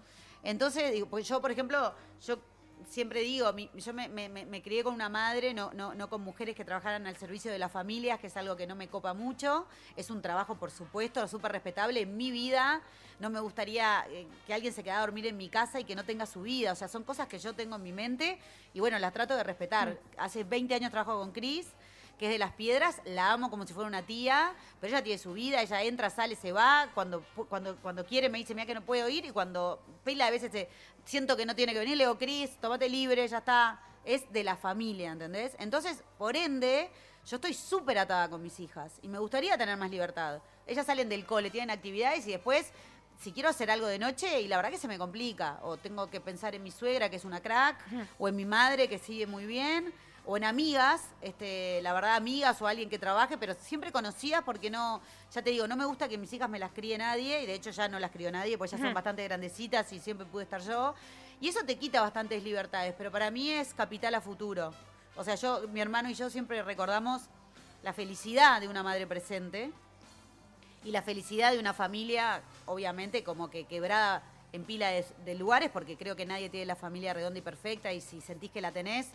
Entonces, digo, pues yo, por ejemplo, yo siempre digo, mi- yo me, me- me- me crié con una madre, no, no, no con mujeres que trabajaran al servicio de las familias, que es algo que no me copa mucho. Es un trabajo, por supuesto, súper respetable. En mi vida no me gustaría eh, que alguien se quedara a dormir en mi casa y que no tenga su vida. O sea, son cosas que yo tengo en mi mente y bueno, las trato de respetar. Hace 20 años trabajo con Cris que es de las piedras, la amo como si fuera una tía, pero ella tiene su vida, ella entra, sale, se va, cuando, cuando, cuando quiere me dice, mira que no puedo ir, y cuando pila a veces te- siento que no tiene que venir, le digo, Cris, tomate libre, ya está, es de la familia, ¿entendés? Entonces, por ende, yo estoy súper atada con mis hijas, y me gustaría tener más libertad. Ellas salen del cole, tienen actividades, y después... Si quiero hacer algo de noche y la verdad que se me complica, o tengo que pensar en mi suegra que es una crack, o en mi madre que sigue muy bien, o en amigas, este, la verdad, amigas o alguien que trabaje, pero siempre conocidas porque no, ya te digo, no me gusta que mis hijas me las críe nadie, y de hecho ya no las crió nadie, porque ya son bastante grandecitas y siempre pude estar yo. Y eso te quita bastantes libertades, pero para mí es capital a futuro. O sea, yo, mi hermano y yo siempre recordamos la felicidad de una madre presente y la felicidad de una familia, obviamente, como que quebrada en pila de, de lugares, porque creo que nadie tiene la familia redonda y perfecta, y si sentís que la tenés,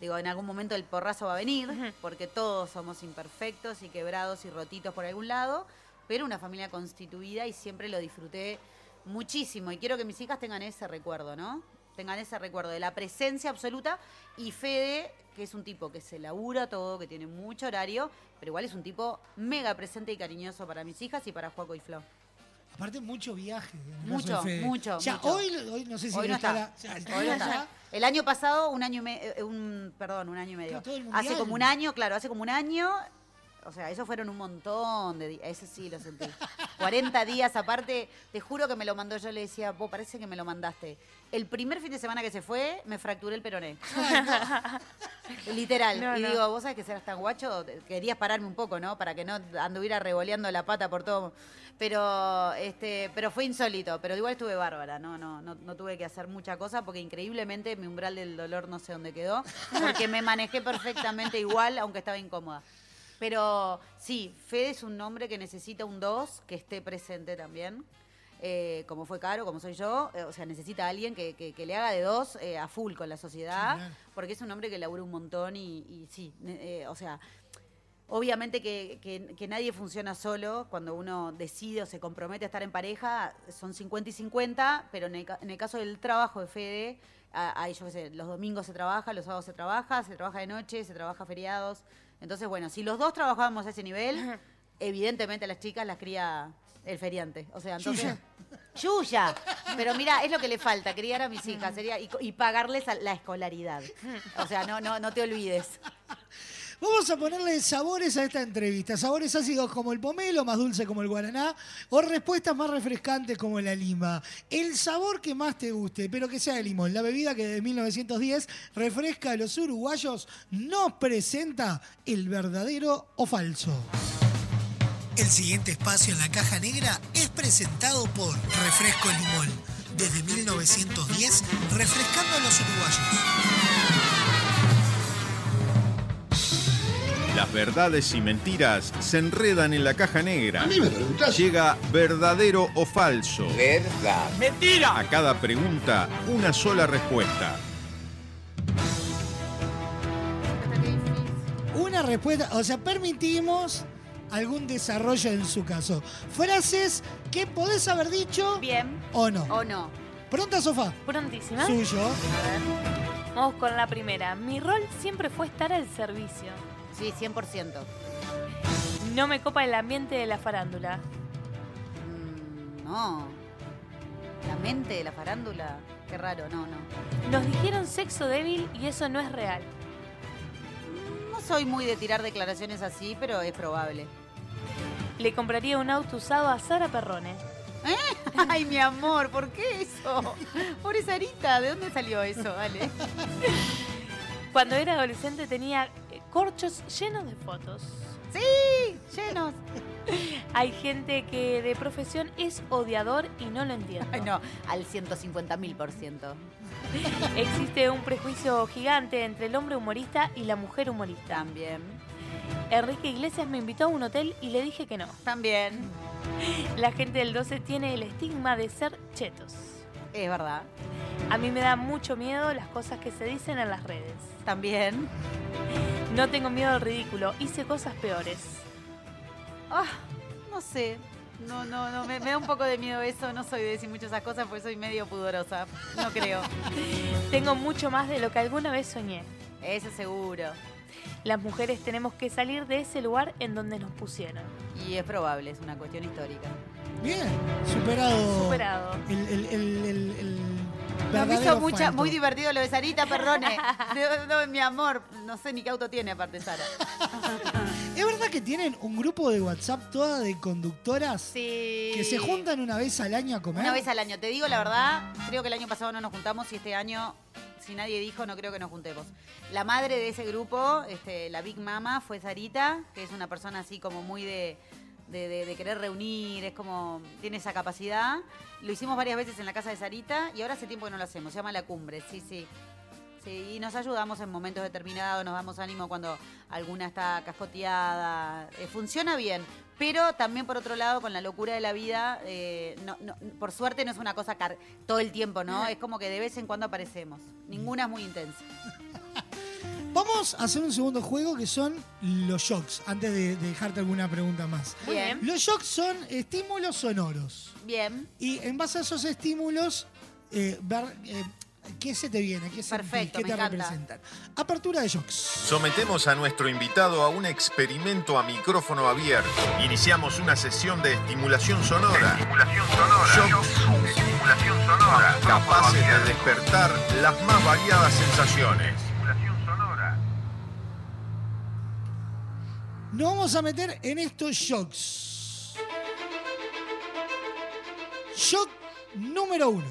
digo, en algún momento el porrazo va a venir, porque todos somos imperfectos y quebrados y rotitos por algún lado, pero una familia constituida y siempre lo disfruté muchísimo, y quiero que mis hijas tengan ese recuerdo, ¿no? Tengan ese recuerdo de la presencia absoluta y Fede, que es un tipo que se labura todo, que tiene mucho horario, pero igual es un tipo mega presente y cariñoso para mis hijas y para Juaco y Flo. Aparte, mucho viaje. en el caso Mucho, de Fede. mucho, Ya, mucho. Hoy, hoy no sé si Hoy no está. ya, Hoy no está está. ya. El año pasado, un año y medio, un, perdón, un año y medio. Hace como un año, claro, hace como un año. O sea, esos fueron un montón de días. Ese sí lo sentí. 40 días aparte, te juro que me lo mandó. Yo le decía, vos parece que me lo mandaste. El primer fin de semana que se fue, me fracturé el peroné. Literal. No, y no. digo, vos sabés que serás tan guacho, querías pararme un poco, ¿no? Para que no anduviera revoleando la pata por todo. Pero, este, pero fue insólito. Pero igual estuve bárbara, ¿no? No, no, no tuve que hacer mucha cosa porque increíblemente mi umbral del dolor no sé dónde quedó. Porque me manejé perfectamente igual, aunque estaba incómoda. Pero sí, Fede es un nombre que necesita un 2 que esté presente también. Eh, como fue Caro, como soy yo, eh, o sea, necesita a alguien que, que- que le haga de dos eh, a full con la sociedad, porque es un hombre que labura un montón y, y sí, eh, o sea, obviamente que, que- nadie funciona solo, cuando uno decide o se compromete a estar en pareja, son 50 y 50, pero en el, en el caso del trabajo de Fede, a- yo qué sé, los domingos se trabaja, los sábados se trabaja, se trabaja de noche, se trabaja feriados, entonces bueno, si los dos trabajábamos a ese nivel, evidentemente a las chicas las cría el feriante, o sea, entonces... Yuya. Pero mira, es lo que le falta, criar a mis hijas sería y, y pagarles a- la escolaridad. O sea, no, no, no te olvides. Vamos a ponerle sabores a esta entrevista. Sabores ácidos como el pomelo, más dulce como el guaraná, o respuestas más refrescantes como la lima. El sabor que más te guste, pero que sea de limón. La bebida que desde 1910 refresca a los uruguayos nos presenta el verdadero o falso. El siguiente espacio en la caja negra es presentado por Refresco Limón. Desde 1910, refrescando a los uruguayos. Las verdades y mentiras se enredan en la caja negra. Llega verdadero o falso. Verdad. Mentira. A cada pregunta, una sola respuesta. Una respuesta, o sea, permitimos algún desarrollo en su caso. Frases que podés haber dicho Bien. o no. O no. ¿Pronta, sofá? Prontísima. Suyo. Vamos con la primera. Mi rol siempre fue estar al servicio. Sí, 100%. No me copa el ambiente de la farándula. Mm, no. La mente de la farándula. Qué raro, no, no. Nos dijeron sexo débil y eso no es real. No soy muy de tirar declaraciones así, pero es probable. Le compraría un auto usado a Sara Perrone. ¿Eh? Ay, mi amor, ¿por qué eso? Pobre Sarita, ¿de dónde salió eso? Dale. Cuando era adolescente tenía corchos llenos de fotos. Sí, llenos. Hay gente que de profesión es odiador y no lo entiendo. Ay, no, al 150 mil por ciento. Existe un prejuicio gigante entre el hombre humorista y la mujer humorista. También. Enrique Iglesias me invitó a un hotel y le dije que no. También. La gente del 12 tiene el estigma de ser chetos. Es verdad. A mí me da mucho miedo las cosas que se dicen en las redes. También. No tengo miedo al ridículo, hice cosas peores. Ah, no sé. No, no, no, me, me da un poco de miedo eso. No soy de decir muchas esas cosas porque soy medio pudorosa. No creo. Tengo mucho más de lo que alguna vez soñé. Eso seguro. Las mujeres tenemos que salir de ese lugar en donde nos pusieron. Y es probable, es una cuestión histórica. Bien, superado. Superado. El, el, el, el, el No, me hizo mucha, muy divertido lo de Sarita, perdone. No, no, mi amor, no sé ni qué auto tiene aparte Sara. ¿Es verdad que tienen un grupo de WhatsApp toda de conductoras Sí. que se juntan una vez al año a comer? Una vez al año. Te digo la verdad, creo que el año pasado no nos juntamos y este año, si nadie dijo, no creo que nos juntemos. La madre de ese grupo, este, la Big Mama, fue Sarita, que es una persona así como muy de, de, de- de querer reunir, es como, tiene esa capacidad. Lo hicimos varias veces en la casa de Sarita y ahora hace tiempo que no lo hacemos. Se llama La Cumbre, sí, sí. Sí, y nos ayudamos en momentos determinados, nos damos ánimo cuando alguna está cascoteada. Eh, funciona bien, pero también por otro lado, con la locura de la vida, eh, no- no- por suerte no es una cosa car- todo el tiempo, ¿no? Es como que de vez en cuando aparecemos. Ninguna es muy intensa. Vamos a hacer un segundo juego que son los shocks, antes de, de dejarte alguna pregunta más. Bien. Los shocks son estímulos sonoros. Bien. Y en base a esos estímulos, eh, ver eh, qué se te viene, qué, sentís, Perfecto, qué me te encanta. representan. Apertura de shocks. Sometemos a nuestro invitado a un experimento a micrófono abierto. Iniciamos una sesión de estimulación sonora. Estimulación sonora. estimulación sonora. Capaces de despertar las más variadas sensaciones. Nos vamos a meter en estos shocks. Shock número uno.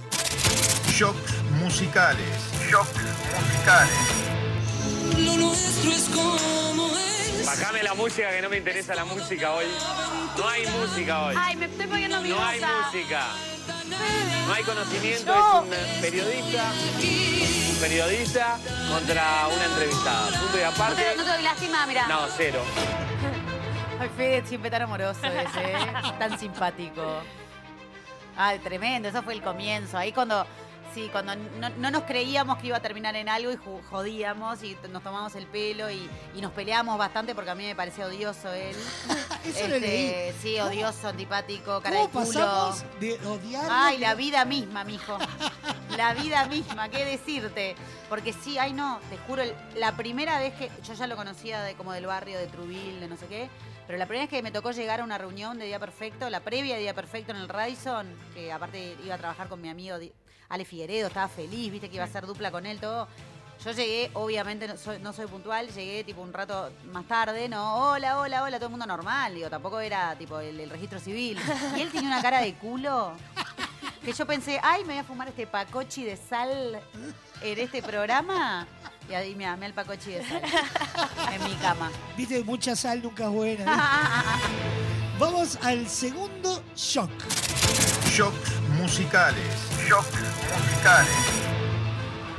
Shocks musicales. Shocks musicales. Lo nuestro es como es. Bajame la música que no me interesa la música hoy. No hay música hoy. Ay, me estoy poniendo No hay música. No hay conocimiento, No. es un periodista. Un periodista contra una entrevistada. Punto y No aparte. te, no te doy lástima, mira. No, cero. Ay, Fede, siempre tan amoroso ese, ¿eh? tan simpático. Ay, tremendo, eso fue el comienzo. Ahí cuando, sí, cuando no, no nos creíamos que iba a terminar en algo y jodíamos y nos tomamos el pelo y, y nos peleamos bastante porque a mí me parecía odioso él. Eso lo leí. Sí, ¿Cómo- odioso, antipático, cara ¿Cómo de culo. pasamos de odiar? Ay, la vida misma, mijo. La vida misma, qué decirte. Porque sí, ay no, te juro, la primera vez que. Yo ya lo conocía de como del barrio de Trubil, de no sé qué. Pero la primera vez que me tocó llegar a una reunión de Día Perfecto, la previa de Día Perfecto en el Radisson, que aparte iba a trabajar con mi amigo Ale Figueredo, estaba feliz, viste que iba a hacer dupla con él, todo. Yo llegué, obviamente no soy, no soy puntual, llegué tipo un rato más tarde, no, hola, hola, hola, todo el mundo normal, digo, tampoco era tipo el, el registro civil. Y él tenía una cara de culo que yo pensé, ay, me voy a fumar este pacochi de sal en este programa. Y ahí me amé el pacochi de sal en mi cama. Viste, mucha sal nunca es buena. Vamos al segundo shock. Shocks musicales. Shocks musicales.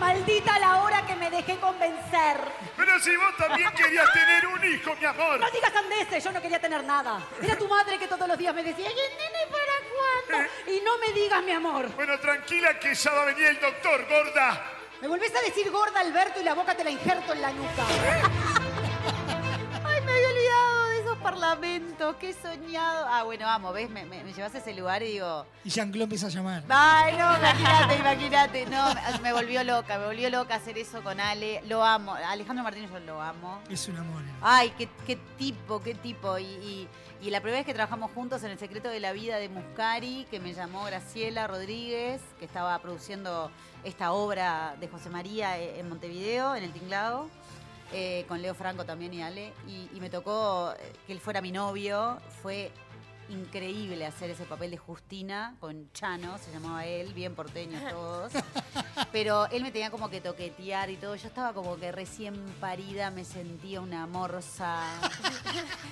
Maldita la hora que me dejé convencer. Pero si vos también querías tener un hijo, mi amor. No digas andeses, yo no quería tener nada. Era tu madre que todos los días me decía, ¿y el nene para cuándo? Y no me digas, mi amor. Bueno, tranquila que ya va a venir el doctor, gorda. Me volvés a decir gorda, Alberto, y la boca te la injerto en la nuca. Ay, parlamentos, qué soñado. Ah, bueno, vamos, ¿ves? Me, me, me llevas a ese lugar y digo, Y Jean-Claude empieza a llamar. Ay, no, imagínate, imagínate. No, me, me volvió loca, me volvió loca hacer eso con Ale. Lo amo. Alejandro Martínez yo lo amo. Es un amor. Ay, qué, qué tipo, qué tipo. Y, y- y la primera vez que trabajamos juntos en El secreto de la vida de Muscari, que me llamó Graciela Rodríguez, que estaba produciendo esta obra de José María eh, en Montevideo, en el Tinglado, eh, con Leo Franco también y Ale. Y, y me tocó eh, que él fuera mi novio. Fue increíble hacer ese papel de Justina con Chano, se llamaba él, bien porteños todos. Pero él me tenía como que toquetear y todo. Yo estaba como que recién parida, me sentía una morsa.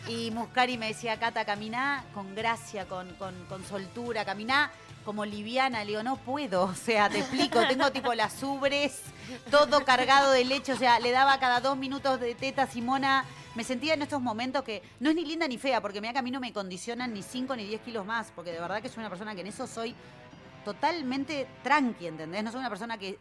Y Muscari me decía, Cata, caminá con gracia, con, con, con soltura, caminá como liviana. Le digo, no puedo, o sea, te explico, tengo tipo las ubres, todo cargado de leche, o sea, le daba cada dos minutos de teta Simona. Me sentía en estos momentos que no es ni linda ni fea, porque mira que a mí no me condicionan ni 5 ni 10 kilos más, porque de verdad que soy una persona que en eso soy totalmente tranqui, ¿entendés? No soy una persona que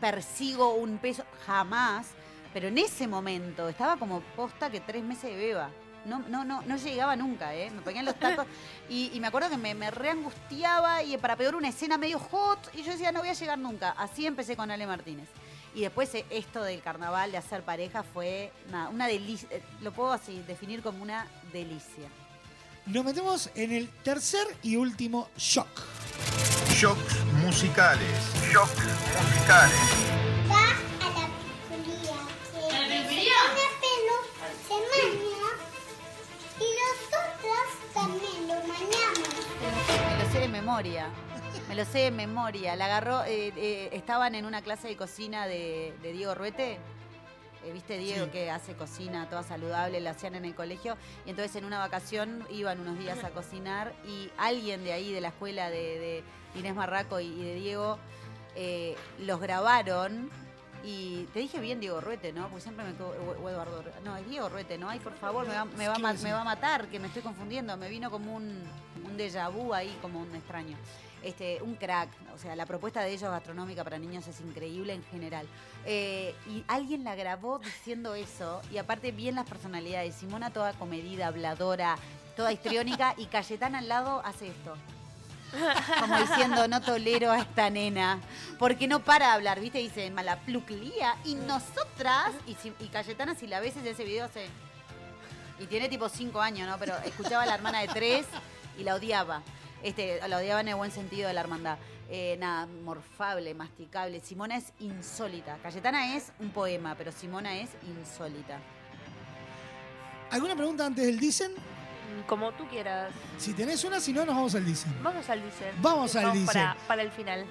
persigo un peso, jamás. Pero en ese momento estaba como posta que tres meses de beba. No, no, no, no llegaba nunca, ¿eh? Me ponían los tacos y, y me acuerdo que me, me reangustiaba y para peor una escena medio hot y yo decía, no voy a llegar nunca. Así empecé con Ale Martínez. Y después eh, esto del carnaval, de hacer pareja, fue nada, una delicia. eh, Lo puedo así definir como una delicia. Nos metemos en el tercer y último shock. Shocks musicales. Shocks musicales. Y memoria. Me lo sé de memoria. La agarró, eh, eh, estaban en una clase de cocina de, de Diego Ruete. Eh, ¿Viste Diego Sí. que hace cocina toda saludable? La hacían en el colegio. Y entonces en una vacación iban unos días a cocinar y alguien de ahí, de la escuela de, de Inés Marraco y, y de Diego, eh, los grabaron. Y te dije bien Diego Ruete, ¿no? Porque siempre me... o- Eduardo No, es Diego Ruete, ¿no? Ay, por favor, me va, me va me va a matar, que me estoy confundiendo. Me vino como un, un déjà vu ahí, como un extraño. Este, un crack. O sea, la propuesta de ellos gastronómica para niños es increíble en general. Eh, y alguien la grabó diciendo eso. Y aparte, bien las personalidades. Simona toda comedida, habladora, toda histriónica. y Cayetana al lado hace esto. Como diciendo, no tolero a esta nena. Porque no para de hablar, ¿viste? Dice malapluclía. Y nosotras. Y, si- y Cayetana, si la ves en ese video, hace. Y tiene tipo cinco años, ¿no? Pero escuchaba a la hermana de tres y la odiaba. Este, la odiaba en el buen sentido de la hermandad. Eh, nada, morfable, masticable. Simona es insólita. Cayetana es un poema, pero Simona es insólita. ¿Alguna pregunta antes del dicen? Como tú quieras. Si tenés una, si no, nos vamos al dicen. Vamos al dicen. Vamos al dicen. Para, para el final.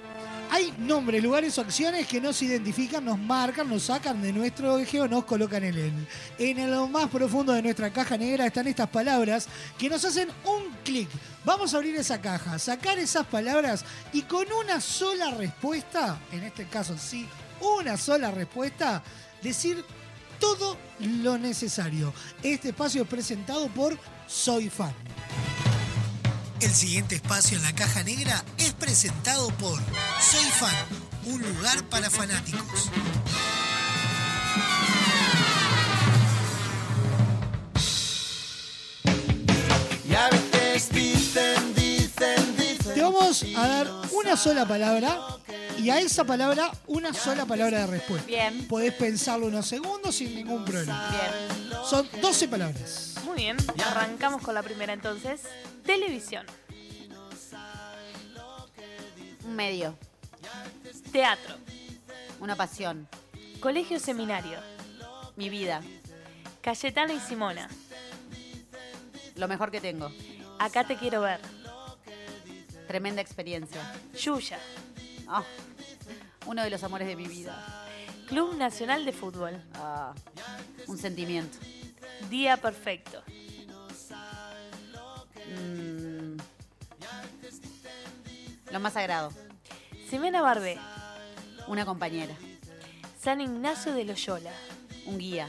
Hay nombres, lugares o acciones que nos identifican, nos marcan, nos sacan de nuestro eje o nos colocan en él. En lo más profundo de nuestra caja negra están estas palabras que nos hacen un clic. Vamos a abrir esa caja, sacar esas palabras y con una sola respuesta, en este caso sí, una sola respuesta, decir todo lo necesario. Este espacio es presentado por Soy Fan. El siguiente espacio en la caja negra es presentado por Soy Fan, un lugar para fanáticos. Y a veces dicen, dicen, dicen. Te vamos a dar una sola palabra y a esa palabra una sola palabra de respuesta. Bien. Podés pensarlo unos segundos sin ningún problema. Bien. Son 12 palabras. Muy bien. Arrancamos con la primera entonces. Televisión. Un medio. Teatro. Una pasión. Colegio seminario. Mi vida. Cayetana y Simona. Lo mejor que tengo. Acá te quiero ver. Tremenda experiencia. Yuya. Ah, uno de los amores de mi vida. Club Nacional de Fútbol. Ah, un sentimiento. Día perfecto. Mm, lo más sagrado. Ximena Barbé. Una compañera. San Ignacio de Loyola. Un guía.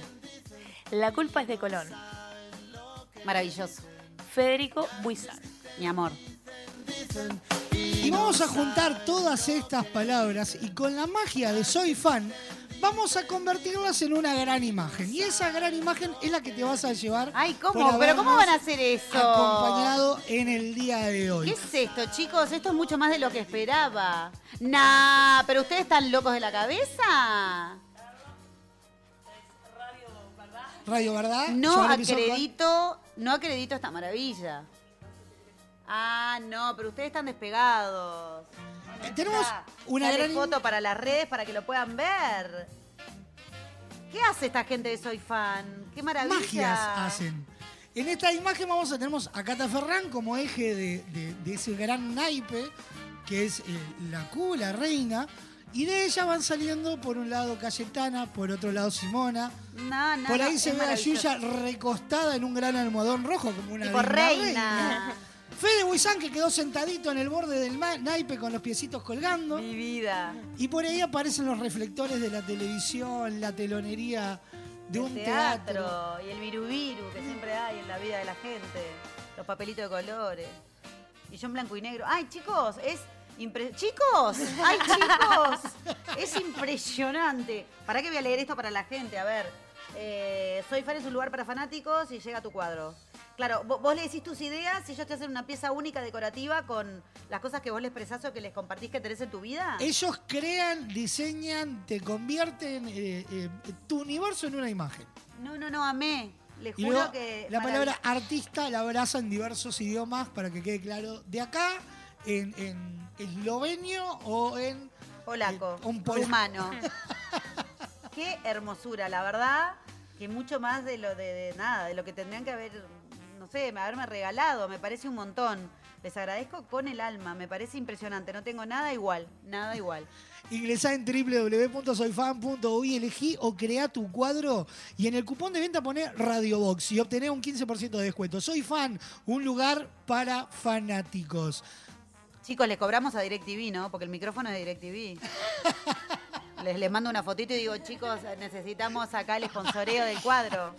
La culpa es de Colón. Maravilloso. Federico Buizán. Mi amor. Y vamos a juntar todas estas palabras y con la magia de Soy Fan vamos a convertirlas en una gran imagen. Y esa gran imagen es la que te vas a llevar. Ay, ¿cómo? ¿Pero cómo van a hacer eso? Acompañado en el día de hoy. ¿Qué es esto, chicos? Esto es mucho más de lo que esperaba. Nah, pero ustedes están locos de la cabeza. Radio Verdad. No acredito, no acredito esta maravilla. Ah, no, pero ustedes están despegados. tenemos una Sale gran- foto para las redes para que lo puedan ver. ¿Qué hace esta gente de Soy Fan? ¡Qué maravilla! magias hacen. En esta imagen vamos a tenemos a Cata Ferrán como eje de, de- de ese gran naipe que es eh, la Q, la reina. Y de ella van saliendo por un lado Cayetana, por otro lado Simona. No, no, por ahí no, se ve a. Yuya recostada en un gran almohadón rojo como una Tipo digna reina. Fede Buizán que quedó sentadito en el borde del naipe con los piecitos colgando. Mi vida. Y por ahí aparecen los reflectores de la televisión, la telonería de un teatro. teatro. Y el virubiru que siempre hay en la vida de la gente. Los papelitos de colores. Y yo en blanco y negro. Ay, chicos, es Impre- chicos, ay chicos, es impresionante. ¿Para qué voy a leer esto para la gente? A ver, eh, Soy fan es un lugar para fanáticos y llega tu cuadro. Claro, vo- vos le decís tus ideas y ellos te hacen una pieza única decorativa con las cosas que vos les expresás o que les compartís que tenés en tu vida. Ellos crean, diseñan, te convierten eh, eh, tu universo en una imagen. No, no, no, amé. Les Y juro luego que. la palabra artista la abraza en diversos idiomas para que quede claro. De acá, en, en eslovenio o en... Polaco, eh, un polaco. rumano. Qué hermosura, la verdad, que mucho más de lo de, de nada, de lo que tendrían que haber, sé, haberme regalado, me parece un montón. Les agradezco con el alma, me parece impresionante, no tengo nada igual, nada igual. Ingresá en www.soyfan.uy, elegí o crea tu cuadro y en el cupón de venta poné Radiobox y obtené un 15% de descuento. Soy fan, un lugar para fanáticos. Chicos, les cobramos a DirecTV, ¿no? Porque el micrófono es de DirecTV. Les, les mando una fotito y digo, chicos, necesitamos acá el sponsoreo del cuadro.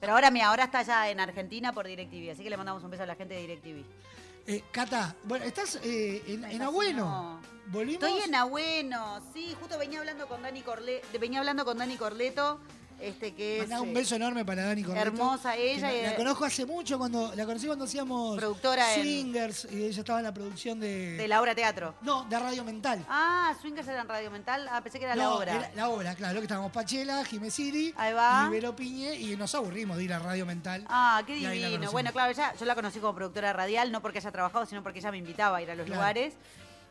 Pero ahora, mira, ahora está ya en Argentina por DirecTV, así que le mandamos un beso a la gente de DirecTV. Eh, Cata, bueno, estás eh, en, en Abueno. Volvimos. Estoy en Abueno, sí, justo venía hablando con Dani Corle, venía hablando con Dani Corleto, este que es un eh, beso enorme para Dani Corneto. hermosa ella La, la conozco hace mucho, cuando la conocí cuando hacíamos Productora en- Swingers y ella estaba en la producción de... de la obra teatro. No, de Radio Mental. Ah, Swingers era en Radio Mental, ah, pensé que era la obra. era la obra, claro, que estábamos Pachela, Jimé Siri, Ahí va. Piñe, y nos aburrimos de ir a Radio Mental. Ah, qué divino. Bueno, claro, ella, yo la conocí como productora radial, no porque haya trabajado, sino porque ella me invitaba a ir a los Claro. lugares.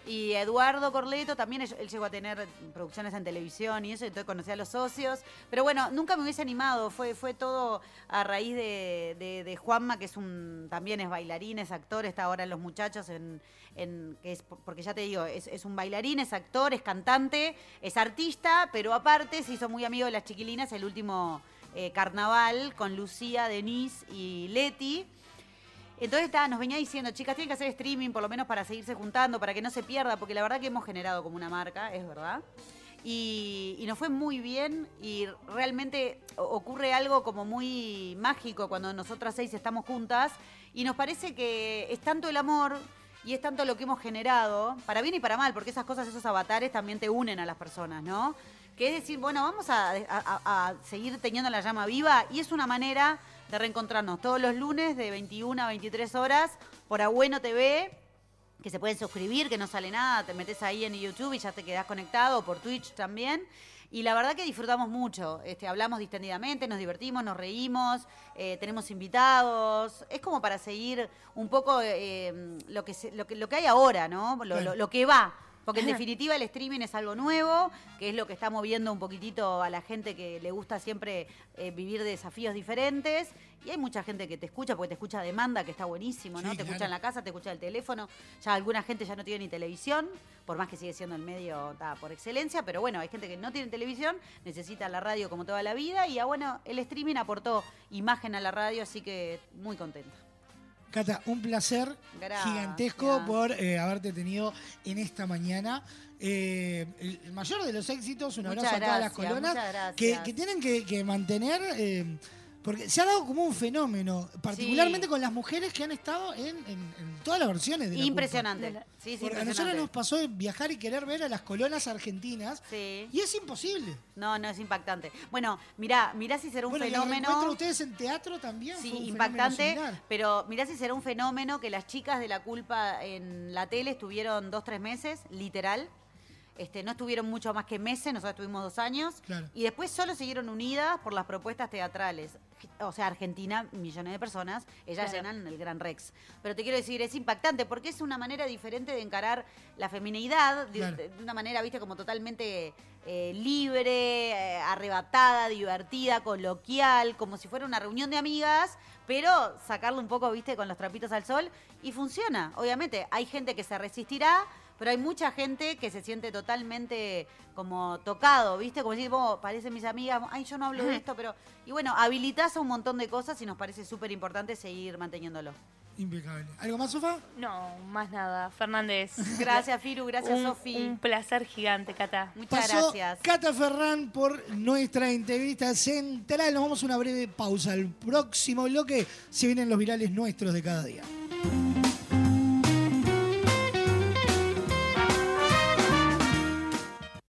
Y Eduardo Corleto también, él, llegó a tener producciones en televisión y eso, entonces conocí a los socios. Pero bueno, nunca me hubiese animado, fue, fue todo a raíz de, Juanma, que es un también es bailarín, es actor, está ahora en Los Muchachos, en, porque ya te digo, es, es un bailarín, es actor, es cantante, es artista, pero aparte se hizo muy amigo de las chiquilinas el último eh, carnaval con Lucía, Denise y Leti. Entonces está, nos venía diciendo, chicas, tienen que hacer streaming por lo menos para seguirse juntando, para que no se pierda, porque la verdad que hemos generado como una marca, es verdad. Y, nos fue muy bien y realmente ocurre algo como muy mágico cuando nosotras seis estamos juntas y nos parece que es tanto el amor y es tanto lo que hemos generado, para bien y para mal, porque esas cosas, esos avatares también te unen a las personas, ¿no? Que es decir, bueno, vamos a- a- a seguir teniendo la llama viva y es una manera de reencontrarnos todos los lunes de 21 a 23 horas por Abueno TV, que se pueden suscribir, que no sale nada, te metes ahí en YouTube y ya te quedás conectado, por Twitch también. Y la verdad que disfrutamos mucho. Este, hablamos distendidamente, nos divertimos, nos reímos, eh, tenemos invitados. Es como para seguir un poco eh, lo, que se- lo, que, lo que hay ahora, ¿no? Lo, lo- lo que va. Porque en definitiva el streaming es algo nuevo, que es lo que está moviendo un poquitito a la gente que le gusta siempre eh, vivir desafíos diferentes. Y hay mucha gente que te escucha, porque te escucha a demanda, que está buenísimo, ¿no? Sí, te escucha en la casa, te escucha el teléfono. Ya alguna gente ya no tiene ni televisión, por más que sigue siendo el medio ta, por excelencia, pero bueno, hay gente que no tiene televisión, necesita la radio como toda la vida. Y ah, bueno, el streaming aportó imagen a la radio, así que muy contenta. Cata, un placer Gracias. gigantesco por eh, haberte tenido en esta mañana. Eh, el, mayor de los éxitos, un Muchas abrazo a todas las colonas que, que tienen que, que mantener, eh, porque se ha dado como un fenómeno, particularmente con las mujeres que han estado en, en- en todas las versiones de la Impresionante. Culpa. Sí, sí, Porque a nosotros impresionante. nos pasó viajar y querer ver a las colonas argentinas Sí. y es imposible. No, no, es impactante. Bueno, mirá, mirá si será un Bueno, fenómeno. ustedes en teatro también Sí, fue un impactante, pero mirá si será un fenómeno que las chicas de la culpa en la tele estuvieron dos, tres meses, literal. Este, no estuvieron mucho más que meses, nosotros estuvimos dos años. Claro. Y después solo siguieron unidas por las propuestas teatrales. O sea, Argentina, millones de personas, ellas Claro. llenan el Gran Rex. Pero te quiero decir, es impactante porque es una manera diferente de encarar la femineidad, de, Claro. de- de una manera, viste, como totalmente eh, libre, eh, arrebatada, divertida, coloquial, como si fuera una reunión de amigas, pero sacarlo un poco, viste, con los trapitos al sol. Y funciona, obviamente. Hay gente que se resistirá, pero hay mucha gente que se siente totalmente como tocado, ¿viste? Como decir, vos, parecen mis amigas, ay, yo no hablo de esto, pero... Y bueno, habilitas a un montón de cosas y nos parece súper importante seguir manteniéndolo. Impecable. ¿Algo más, Sofa? No, más nada. Fernández. Gracias, Firu, gracias, Sofi. Un placer gigante, Cata. Muchas Pasó gracias. Cata Ferrán por nuestra entrevista central. Nos vamos a una breve pausa. Al próximo bloque se vienen los virales nuestros de cada día.